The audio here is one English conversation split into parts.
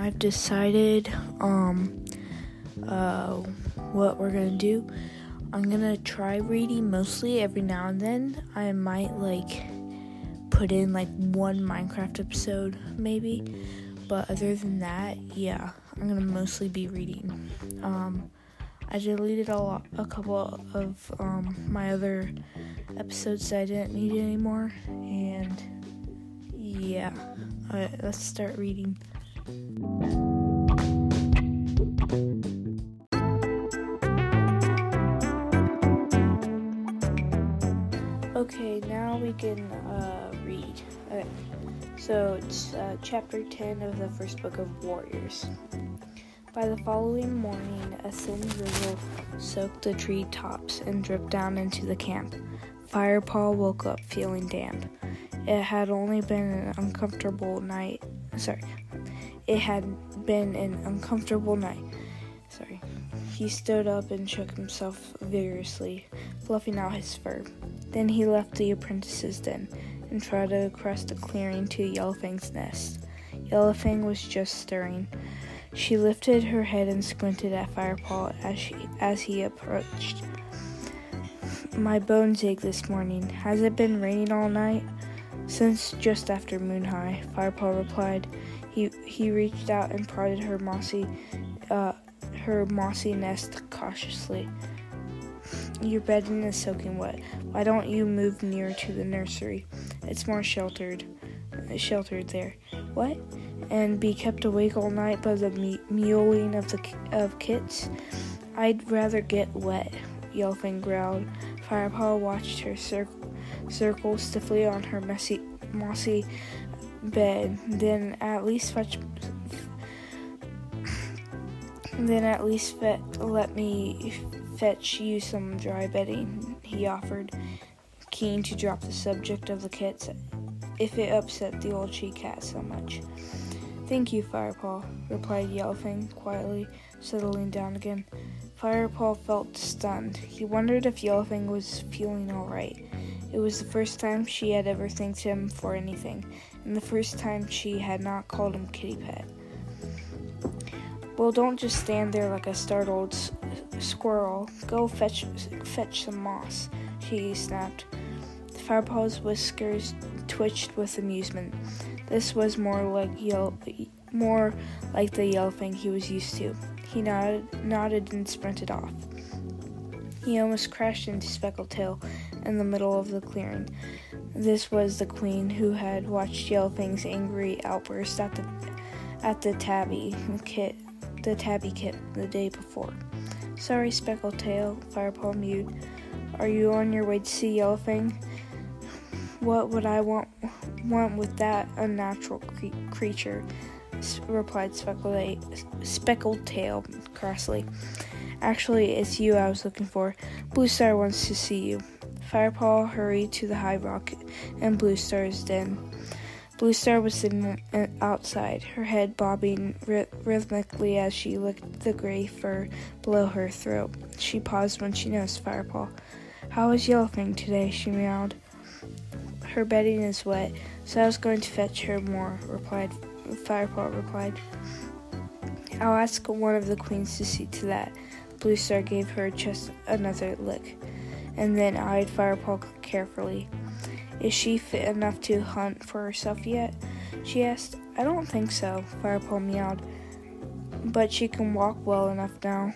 I've decided um uh what we're gonna do. I'm gonna try reading mostly every now and then. I might like put in like one Minecraft episode maybe, but other than that, yeah, I'm gonna mostly be reading. Um, I deleted a lot, a couple of um, my other episodes that I didn't need anymore, and yeah, alright, let's start reading. Okay, now we can uh, read. Okay. So it's uh, chapter 10 of the first book of Warriors. By the following morning, a thin drizzle soaked the tree tops and dripped down into the camp. Firepaw woke up feeling damp. It had only been an uncomfortable night. Sorry. It had been an uncomfortable night. Sorry. He stood up and shook himself vigorously, fluffing out his fur. Then he left the apprentice's den and trotted across the clearing to Yellowfang's nest. Yellowfang was just stirring. She lifted her head and squinted at Firepaw as she as he approached. My bones ache this morning. Has it been raining all night? Since just after moon high, Firepaw replied. He he reached out and prodded her mossy uh, her mossy nest cautiously. Your bedding is soaking wet. Why don't you move nearer to the nursery? It's more sheltered, sheltered there. What? And be kept awake all night by the me- mewling of the of kits? I'd rather get wet. Yellowfang growled. Firepaw watched her cir- circle stiffly on her messy, mossy bed. Then at least fetch. Then at least let me fetch you some dry bedding, he offered, keen to drop the subject of the kits if it upset the old she cat so much. Thank you, Firepaw, replied Yellowfang quietly, settling down again. Firepaw felt stunned. He wondered if Yellowfang was feeling all right. It was the first time she had ever thanked him for anything, and the first time she had not called him kitty pet. Well, don't just stand there like a startled s- squirrel. Go fetch fetch some moss, she snapped. Firepaw's whiskers twitched with amusement. This was more like yell, more like the Yellowfang he was used to. He nodded, nodded and sprinted off. He almost crashed into Speckletail in the middle of the clearing. This was the queen who had watched Yellowfang's angry outburst at the at the tabby kit the tabby kit the day before. Sorry, Speckletail, Firepaw mewed. Are you on your way to see Yellowfang? What would I want want with that unnatural cre- creature? S- replied Speckletail crossly. Actually, it's you I was looking for. Blue Star wants to see you. Firepaw hurried to the high rock in Blue Star's den. Blue Star was sitting uh, outside, her head bobbing rhythmically as she licked the gray fur below her throat. She paused when she noticed Firepaw. How is Yellowfang today? she meowed. Her bedding is wet, so I was going to fetch her more, replied Firepaw replied. I'll ask one of the queens to see to that. Blue Star gave her just another lick, and then eyed Firepaw carefully. Is she fit enough to hunt for herself yet? She asked. I don't think so, Firepaw meowed. But she can walk well enough now.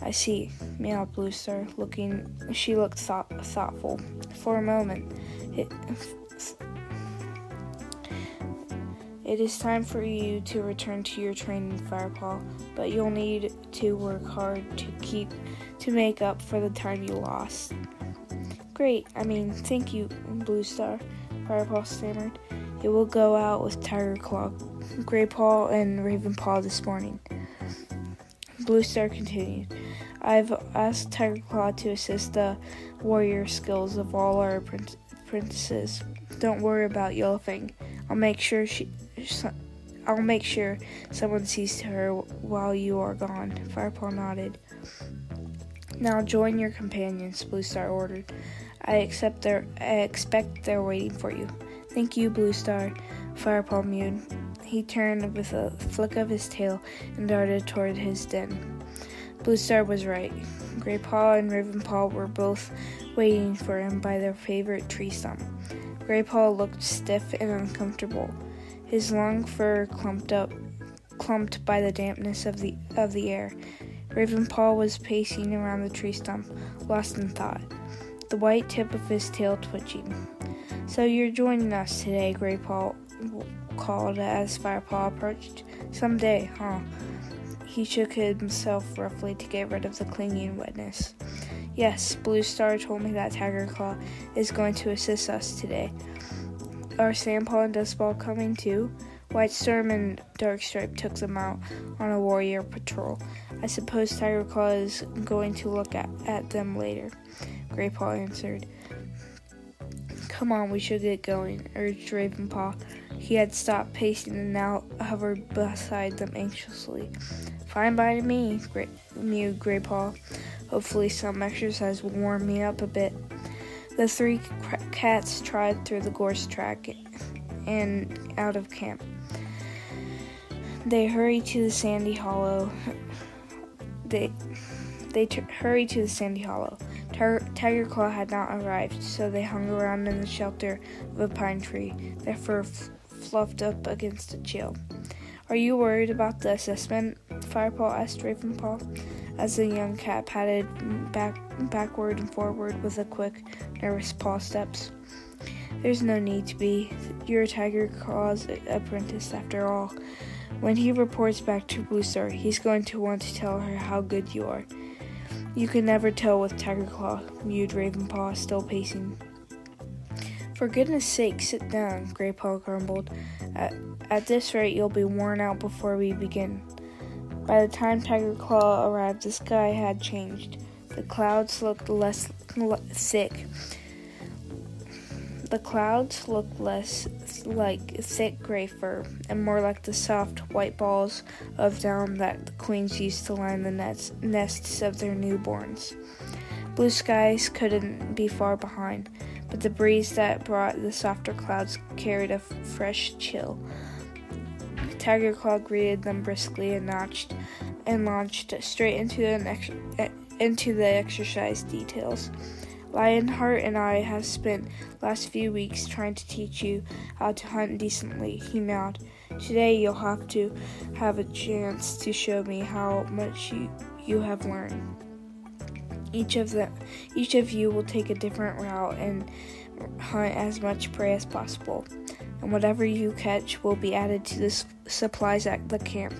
I see, meowed Blue Star, looking she looked thought, thoughtful. For a moment. It, it is time for you to return to your training, Firepaw, but you'll need to work hard to keep to make up for the time you lost. Great, I mean, thank you, Blue Star, Firepaw stammered. It will go out with Tiger Claw, Graypaw, and Ravenpaw this morning. Blue Star continued. I've asked Tiger Claw to assist the warrior skills of all our apprentices. Don't worry about Yellowfang. I'll make sure she. I'll make sure someone sees her while you are gone. Firepaw nodded. Now join your companions, Blue Star ordered. I accept their I expect they're waiting for you. Thank you, Blue Star. Firepaw mewed. He turned with a flick of his tail and darted toward his den. Blue Star was right. Gray Paw and Raven Paw were both waiting for him by their favorite tree stump. Gray Paw looked stiff and uncomfortable, his long fur clumped up, clumped by the dampness of the of the air. Raven Paw was pacing around the tree stump, lost in thought, the white tip of his tail twitching. So you're joining us today, Gray Paw called as Firepaw approached. Someday, huh? He shook himself roughly to get rid of the clinging wetness. Yes, Blue Star told me that Tiger Claw is going to assist us today. Are Sandpaw and Dustpaw coming too? White Storm and Darkstripe took them out on a warrior patrol. I suppose Tiger Claw is going to look at, at them later. Graypaw answered. Come on, we should get going, urged Ravenpaw. He had stopped pacing and now hovered beside them anxiously. Fine by me, Gray, mewed Graypaw. Hopefully, some exercise will warm me up a bit. The three cats trod through the gorse track and out of camp. They hurried to the sandy hollow. They they t- hurried to the sandy hollow. Tar- Tiger Claw had not arrived, so they hung around in the shelter of a pine tree, their fur f- fluffed up against a chill. Are you worried about the assessment? Firepaw asked Ravenpaw, as the young cat padded back backward and forward with a quick, nervous paw steps. There's no need to be. You're Tiger Claw's apprentice, after all. When he reports back to Blue Star, he's going to want to tell her how good you are. You can never tell with Tiger Claw, mewed Ravenpaw, still pacing. For goodness sake, sit down, Graypaw grumbled. At, at this rate, you'll be worn out before we begin. By the time Tiger Claw arrived, the sky had changed. The clouds looked less thick. The clouds looked less like thick gray fur and more like the soft white balls of down that the queens used to line the nets, nests of their newborns. Blue skies couldn't be far behind, but the breeze that brought the softer clouds carried a fresh chill. Tiger Claw greeted them briskly and notched and launched straight into ex- into the exercise details. Lionheart and I have spent the last few weeks trying to teach you how to hunt decently, he meowed. Today you'll have to have a chance to show me how much you, you have learned. Each of them each of you will take a different route and hunt as much prey as possible. And whatever you catch will be added to the supplies at the camp.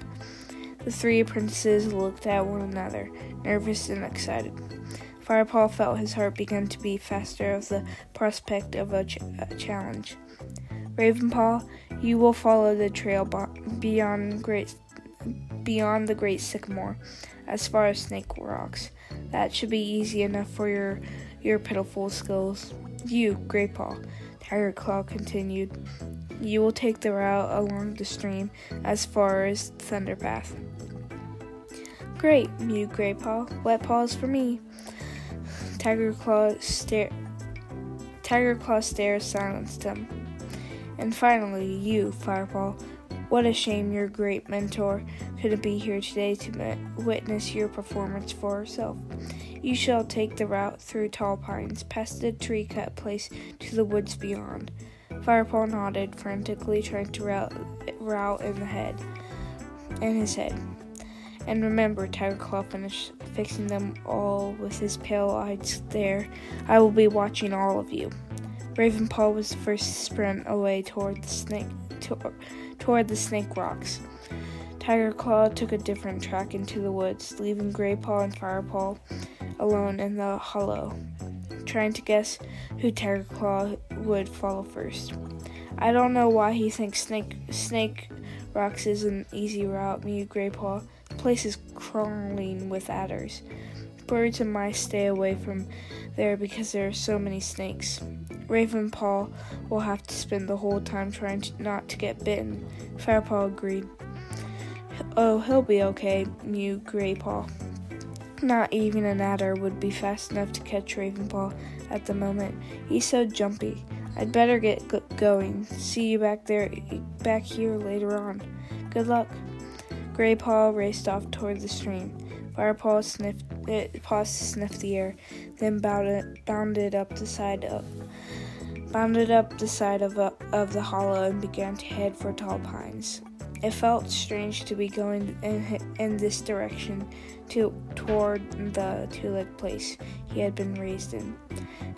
The three apprentices looked at one another, nervous and excited. Firepaw felt his heart begin to beat faster of the prospect of a, ch- a challenge. Ravenpaw, you will follow the trail beyond great beyond the great sycamore, as far as Snake Rocks. That should be easy enough for your your pitiful skills. You, Graypaw, Tiger Claw continued. You will take the route along the stream as far as Thunderpath. Great, mewed Graypaw. Wet paws for me. Tiger Claw stare Tiger Claw stare silenced him. And finally, you, Firepaw. What a shame your great mentor couldn't be here today to witness your performance for herself. You shall take the route through tall pines, past the tree cut place to the woods beyond. Firepaw nodded, frantically trying to route, route in the head, in his head. And remember, Tiger Claw finished fixing them all with his pale-eyed stare. I will be watching all of you. Ravenpaw was the first to sprint away toward the snake to, toward the snake rocks. Tiger Claw took a different track into the woods, leaving Graypaw and Firepaw alone in the hollow, trying to guess who Tiger Claw would follow first. I don't know why he thinks Snake Snake Rocks is an easy route, mewed Graypaw. Place is crawling with adders. Birds and mice stay away from there because there are so many snakes. Raven Ravenpaw will have to spend the whole time trying to not to get bitten. Firepaw agreed. Oh, he'll be okay, mewed Graypaw. Not even an adder would be fast enough to catch Ravenpaw at the moment. He's so jumpy. I'd better get going. See you back there, back here later on. Good luck. Gray Paw raced off toward the stream. Firepaw sniffed, it, paused to sniff the air, then bounded, bounded up the side of, bounded up the side of, a, of the hollow and began to head for tall pines. It felt strange to be going in, in this direction to, toward the two-leg place he had been raised in.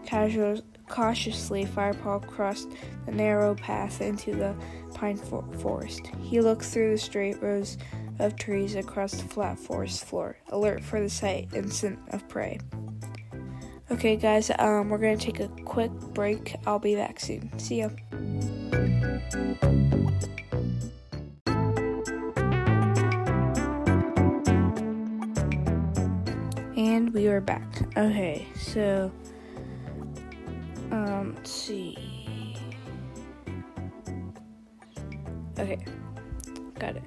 Casual, cautiously, Firepaw crossed the narrow path into the pine for- forest. He looked through the straight rows of trees across the flat forest floor, alert for the sight and scent of prey. Okay, guys, um, we're gonna take a quick break. I'll be back soon. See ya. And we are back. Okay, so um let's see. Okay. Got it.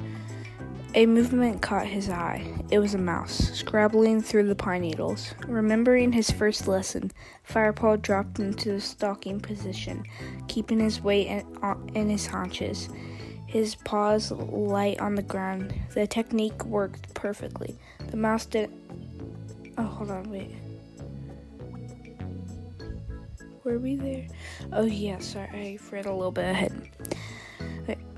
A movement caught his eye. It was a mouse, scrabbling through the pine needles. Remembering his first lesson, Firepaw dropped into the stalking position, keeping his weight in, his haunches his paws light on the ground. The technique worked perfectly. The mouse did. Oh, hold on, wait. Were we there? Oh, yeah, sorry, I read a little bit ahead.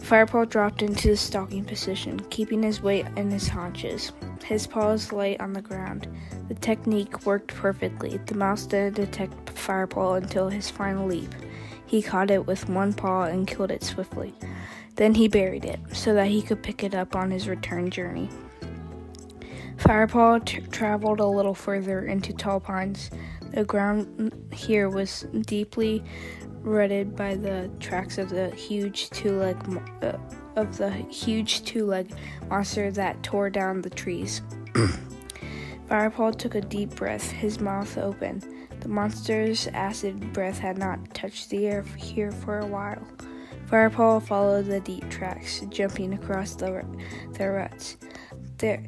Firepaw dropped into the stalking position, keeping his weight in his haunches. His paws lay on the ground. The technique worked perfectly. The mouse didn't detect Firepaw until his final leap. He caught it with one paw and killed it swiftly. Then he buried it so that he could pick it up on his return journey. Firepaw t- traveled a little further into tall pines. The ground here was deeply rutted by the tracks of the huge two-leg uh, of the huge two-leg monster that tore down the trees. Firepaw took a deep breath, his mouth open. The monster's acid breath had not touched the air here for a while. Firepaw followed the deep tracks, jumping across the, the ruts. There.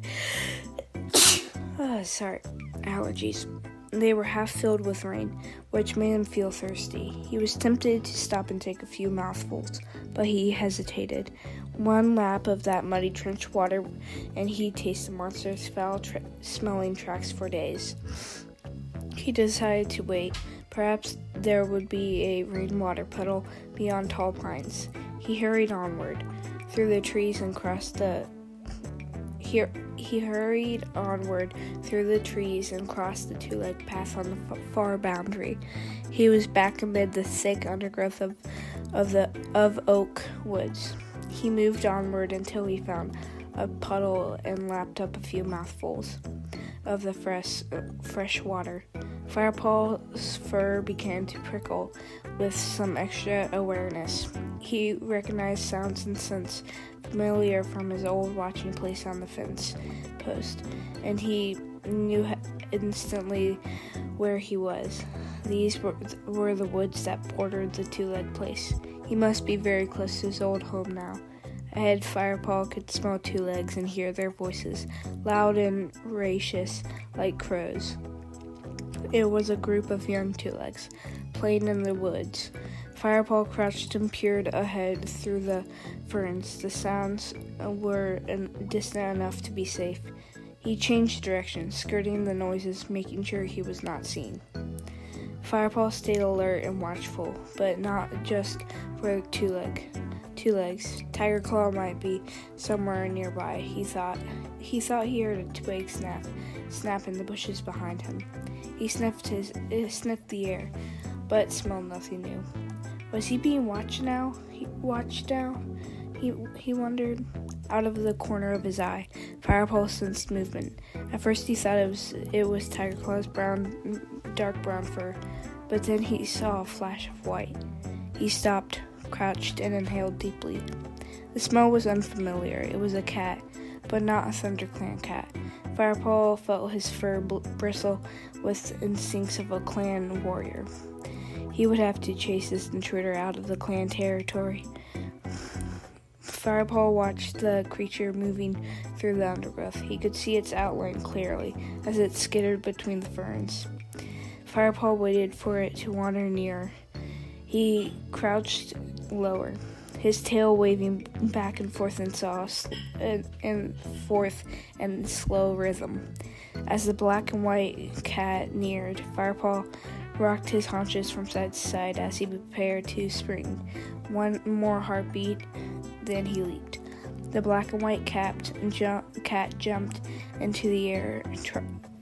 oh, sorry, allergies. They were half filled with rain, which made him feel thirsty. He was tempted to stop and take a few mouthfuls, but he hesitated. One lap of that muddy trench water, and he'd taste the monster's foul tra- smelling tracks for days. He decided to wait. Perhaps there would be a rainwater puddle beyond tall pines. He hurried onward through the trees and crossed the. He, he hurried onward through the trees and crossed the two-legged path on the far boundary. He was back amid the thick undergrowth of, of the of oak woods. He moved onward until he found a puddle and lapped up a few mouthfuls of the fresh, uh, fresh water. Firepaw's fur began to prickle with some extra awareness. He recognized sounds and scents familiar from his old watching place on the fence post, and he knew instantly where he was. These were, the woods that bordered the two leg place. He must be very close to his old home now. Ahead, Firepaw could smell two legs and hear their voices, loud and raucous like crows. It was a group of young two legs, playing in the woods. Firepaw crouched and peered ahead through the ferns. The sounds were distant enough to be safe. He changed direction, skirting the noises, making sure he was not seen. Firepaw stayed alert and watchful, but not just for two leg two legs. Tiger Claw might be somewhere nearby, he thought. He thought he heard a twig snap, snap in the bushes behind him. He sniffed his uh, sniffed the air, but smelled nothing new. Was he being watched now? He watched now? He he wondered. Out of the corner of his eye, Firepaw sensed movement. At first, he thought it was it was Tiger Claw's brown, dark brown fur, but then he saw a flash of white. He stopped, crouched, and inhaled deeply. The smell was unfamiliar. It was a cat, but not a ThunderClan cat. Firepaw felt his fur bl- bristle with the instincts of a clan warrior. He would have to chase this intruder out of the clan territory. Firepaw watched the creature moving through the undergrowth. He could see its outline clearly as it skittered between the ferns. Firepaw waited for it to wander near. He crouched lower, his tail waving back and forth in and forth in slow rhythm. As the black and white cat neared, Firepaw rocked his haunches from side to side as he prepared to spring. One more heartbeat, then he leaped. The black and white cat, cat jumped into the air, tr-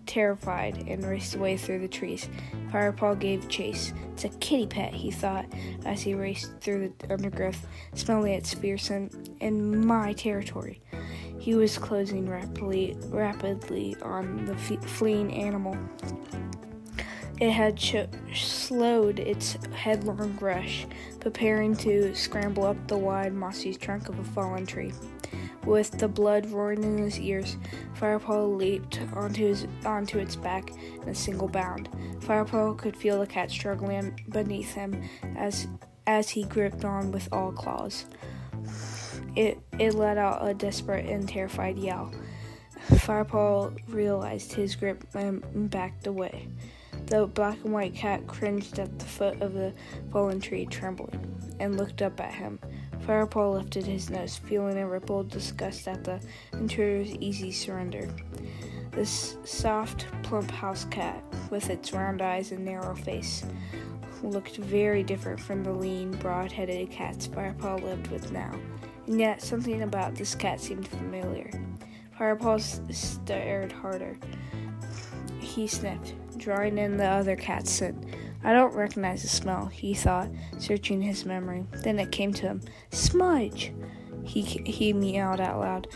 terrified, and raced away through the trees. Firepaw gave chase. It's a kitty pet, he thought, as he raced through the undergrowth, smelling its scent in my territory. He was closing rapidly, rapidly on the fleeing animal. It had ch- slowed its headlong rush, preparing to scramble up the wide, mossy trunk of a fallen tree. With the blood roaring in his ears, Firepaw leaped onto, his, onto its back in a single bound. Firepaw could feel the cat struggling beneath him as, as he gripped on with all claws. It, it let out a desperate and terrified yell. Firepaw realized his grip and backed away. The black and white cat cringed at the foot of the fallen tree, trembling, and looked up at him. Firepaw lifted his nose, feeling a ripple of disgust at the intruder's easy surrender. This soft, plump house cat, with its round eyes and narrow face, looked very different from the lean, broad headed cats Firepaw lived with now. And yet, something about this cat seemed familiar. Firepaw stared harder. He sniffed drawing in the other cat's scent. I don't recognize the smell, he thought, searching his memory. Then it came to him. Smudge! He, he meowed out loud.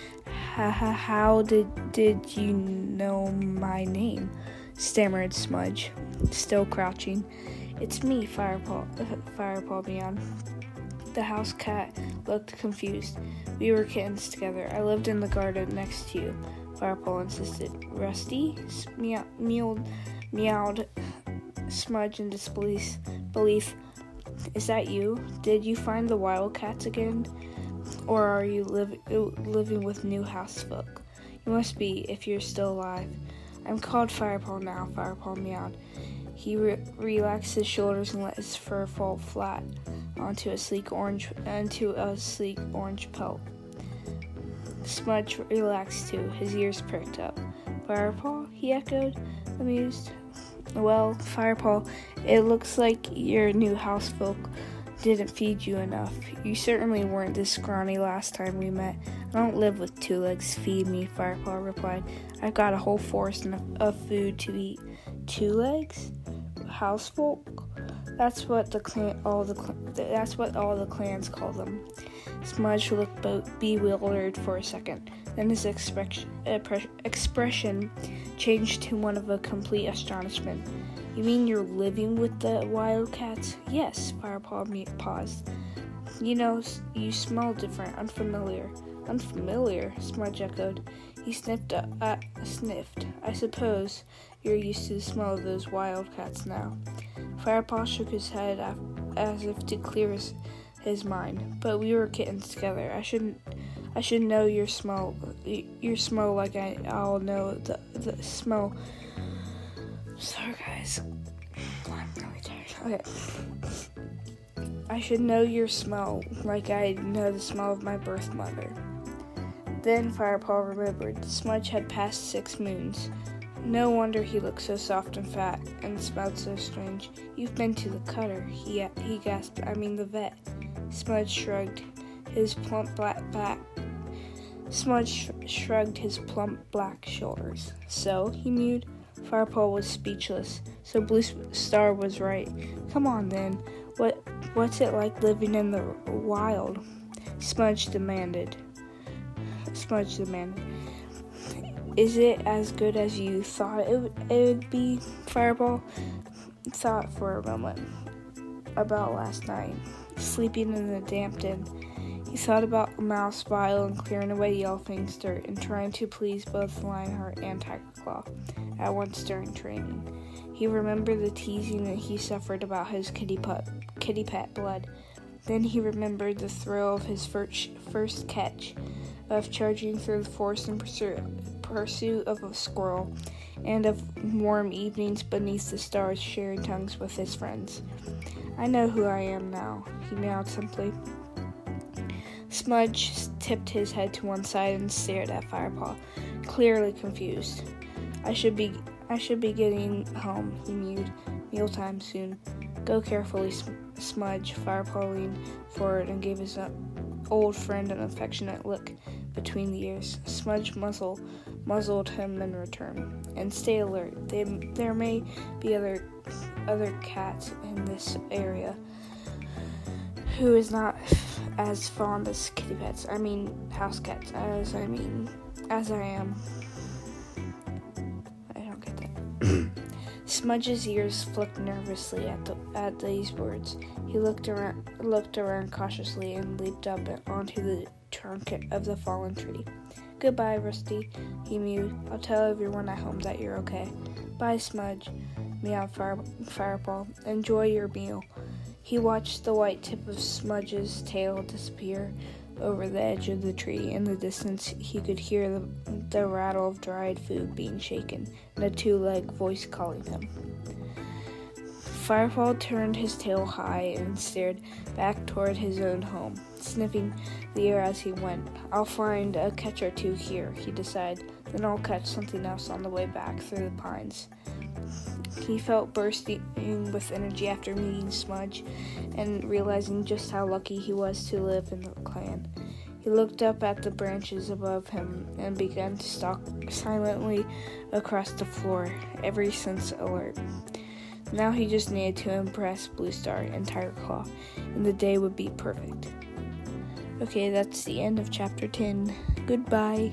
Ha ha! How did, did you know my name? stammered Smudge, still crouching. It's me, Firepaw, Firepaw Beyond. The house cat looked confused. We were kittens together. I lived in the garden next to you, Firepaw insisted. Rusty? Meow, meowed meowed Smudge in disbelief. Belief. Is that you? Did you find the wildcats again? Or are you li- living with new housefolk? You must be if you're still alive. I'm called Firepaw now, Firepaw meowed. He re- relaxed his shoulders and let his fur fall flat onto a sleek orange onto a sleek orange pelt. Smudge relaxed too. His ears pricked up. Firepaw? he echoed, amused. Well, Firepaw, it looks like your new housefolk didn't feed you enough. You certainly weren't this scrawny last time we met. I don't live with two legs. Feed me, Firepaw replied. I've got a whole forest of food to eat. Two legs? Housefolk? That's what the clan, all the that's what all the clans call them. Smudge looked bewildered for a second. Then his expression, expression changed to one of a complete astonishment. You mean you're living with the wildcats? Yes, Firepaw paused. You know, you smell different, unfamiliar. Unfamiliar, Smudge echoed. He sniffed, uh, uh, sniffed. I suppose you're used to the smell of those wildcats now. Firepaw shook his head as if to clear his, his mind. But we were kittens together. I shouldn't I should know your smell. Your smell like I, I'll know the the smell. Sorry, guys. I'm really tired. Okay. I should know your smell like I know the smell of my birth mother. Then Firepaw remembered Smudge had passed six moons. No wonder he looked so soft and fat and smelled so strange. You've been to the cutter, he, he gasped. I mean the vet. Smudge shrugged his plump black back Smudge shrugged his plump black shoulders. So, he mewed. Firepaw was speechless. So Blue Star was right. Come on then. What what's it like living in the wild? Smudge demanded. Smudge demanded. Is it as good as you thought it, would, it would be? Firepaw thought for a moment about last night, sleeping in the damp den he thought about Mouse Bile and clearing away Yellowfang's dirt and trying to please both Lionheart and Tigerclaw at once during training. He remembered the teasing that he suffered about his kitty, kitty pet blood. Then he remembered the thrill of his first, first catch, of charging through the forest in pursuit, pursuit of a squirrel, and of warm evenings beneath the stars sharing tongues with his friends. I know who I am now, he meowed simply. Smudge tipped his head to one side and stared at Firepaw, clearly confused. I should be I should be getting home, he mewed. Mealtime soon. Go carefully, Smudge. Firepaw leaned forward and gave his uh, old friend an affectionate look between the ears. Smudge muzzle, muzzled him in return. And stay alert. They, there may be other other cats in this area who is not as fond as kitty pets. I mean house cats. As I mean as I am. I don't get that. Smudge's ears flicked nervously at the, at these words. He looked around looked around cautiously and leaped up onto the trunk of the fallen tree. Goodbye, Rusty, he mewed. I'll tell everyone at home that you're okay. Bye, Smudge, meowed Fire, Firepaw. Enjoy your meal. He watched the white tip of Smudge's tail disappear over the edge of the tree. In the distance, he could hear the, the rattle of dried food being shaken and a two legged voice calling him. Firepaw turned his tail high and stared back toward his own home, sniffing the air as he went. I'll find a catch or two here, he decided, then I'll catch something else on the way back through the pines. He felt bursting with energy after meeting Smudge and realizing just how lucky he was to live in the clan. He looked up at the branches above him and began to stalk silently across the floor, every sense alert. Now he just needed to impress Blue Star and Tiger Claw, and the day would be perfect. Okay, that's the end of chapter 10. Goodbye.